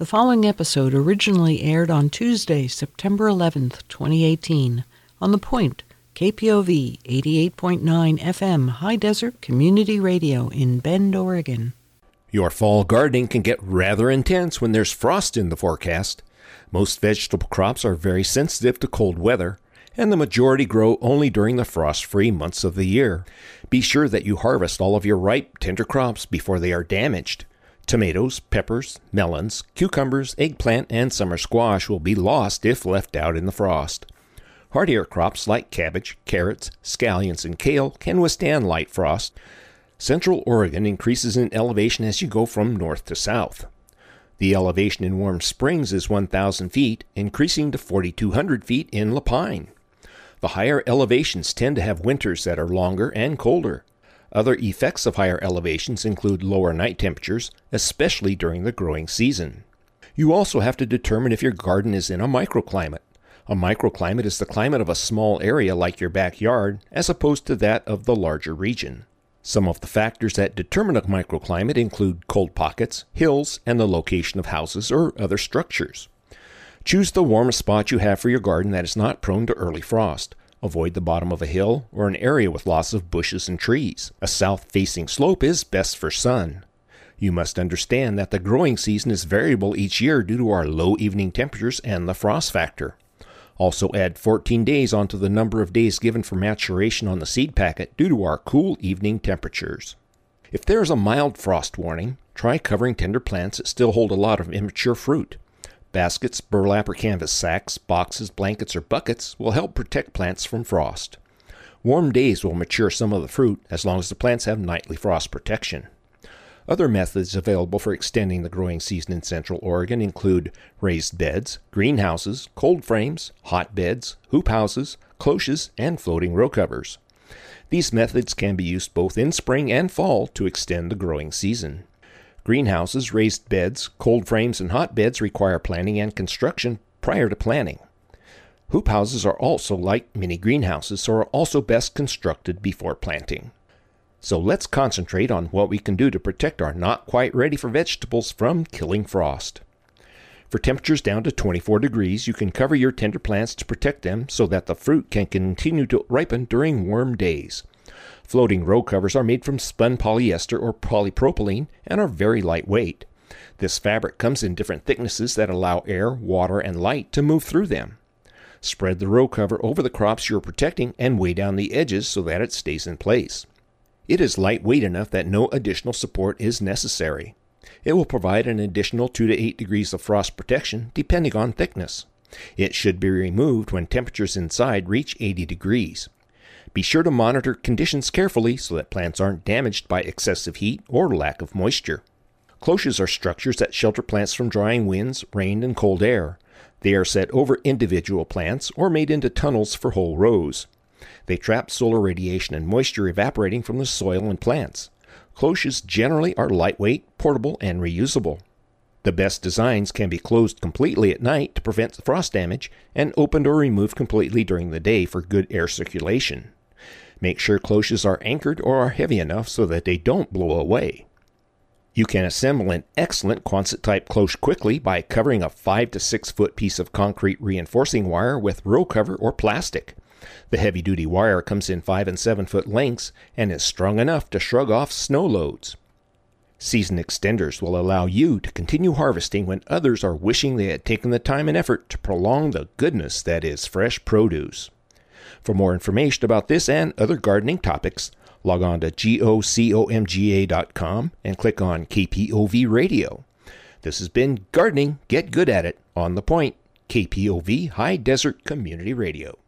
The following episode originally aired on Tuesday, September 11th, 2018, on The Point, KPOV 88.9 FM High Desert Community Radio in Bend, Oregon. Your fall gardening can get rather intense when there's frost in the forecast. Most vegetable crops are very sensitive to cold weather, and the majority grow only during the frost free months of the year. Be sure that you harvest all of your ripe, tender crops before they are damaged. Tomatoes, peppers, melons, cucumbers, eggplant, and summer squash will be lost if left out in the frost. Hardier crops like cabbage, carrots, scallions, and kale can withstand light frost. Central Oregon increases in elevation as you go from north to south. The elevation in Warm Springs is 1,000 feet, increasing to 4,200 feet in La Pine. The higher elevations tend to have winters that are longer and colder. Other effects of higher elevations include lower night temperatures, especially during the growing season. You also have to determine if your garden is in a microclimate. A microclimate is the climate of a small area like your backyard, as opposed to that of the larger region. Some of the factors that determine a microclimate include cold pockets, hills, and the location of houses or other structures. Choose the warmest spot you have for your garden that is not prone to early frost. Avoid the bottom of a hill or an area with lots of bushes and trees. A south facing slope is best for sun. You must understand that the growing season is variable each year due to our low evening temperatures and the frost factor. Also add 14 days onto the number of days given for maturation on the seed packet due to our cool evening temperatures. If there is a mild frost warning, try covering tender plants that still hold a lot of immature fruit. Baskets, burlap or canvas sacks, boxes, blankets, or buckets will help protect plants from frost. Warm days will mature some of the fruit as long as the plants have nightly frost protection. Other methods available for extending the growing season in Central Oregon include raised beds, greenhouses, cold frames, hotbeds, hoop houses, cloches, and floating row covers. These methods can be used both in spring and fall to extend the growing season. Greenhouses, raised beds, cold frames, and hotbeds require planning and construction prior to planting. Hoop houses are also like mini greenhouses, so are also best constructed before planting. So let's concentrate on what we can do to protect our not quite ready for vegetables from killing frost. For temperatures down to 24 degrees, you can cover your tender plants to protect them so that the fruit can continue to ripen during warm days. Floating row covers are made from spun polyester or polypropylene and are very lightweight. This fabric comes in different thicknesses that allow air, water, and light to move through them. Spread the row cover over the crops you're protecting and weigh down the edges so that it stays in place. It is lightweight enough that no additional support is necessary. It will provide an additional 2 to 8 degrees of frost protection depending on thickness. It should be removed when temperatures inside reach 80 degrees. Be sure to monitor conditions carefully so that plants aren't damaged by excessive heat or lack of moisture. Cloches are structures that shelter plants from drying winds, rain, and cold air. They are set over individual plants or made into tunnels for whole rows. They trap solar radiation and moisture evaporating from the soil and plants. Cloches generally are lightweight, portable, and reusable. The best designs can be closed completely at night to prevent frost damage and opened or removed completely during the day for good air circulation. Make sure cloches are anchored or are heavy enough so that they don't blow away. You can assemble an excellent Quonset type cloche quickly by covering a 5 to 6 foot piece of concrete reinforcing wire with row cover or plastic. The heavy duty wire comes in 5 and 7 foot lengths and is strong enough to shrug off snow loads. Season extenders will allow you to continue harvesting when others are wishing they had taken the time and effort to prolong the goodness that is fresh produce. For more information about this and other gardening topics, log on to gocomga.com and click on KPOV Radio. This has been Gardening Get Good at It on the Point, KPOV High Desert Community Radio.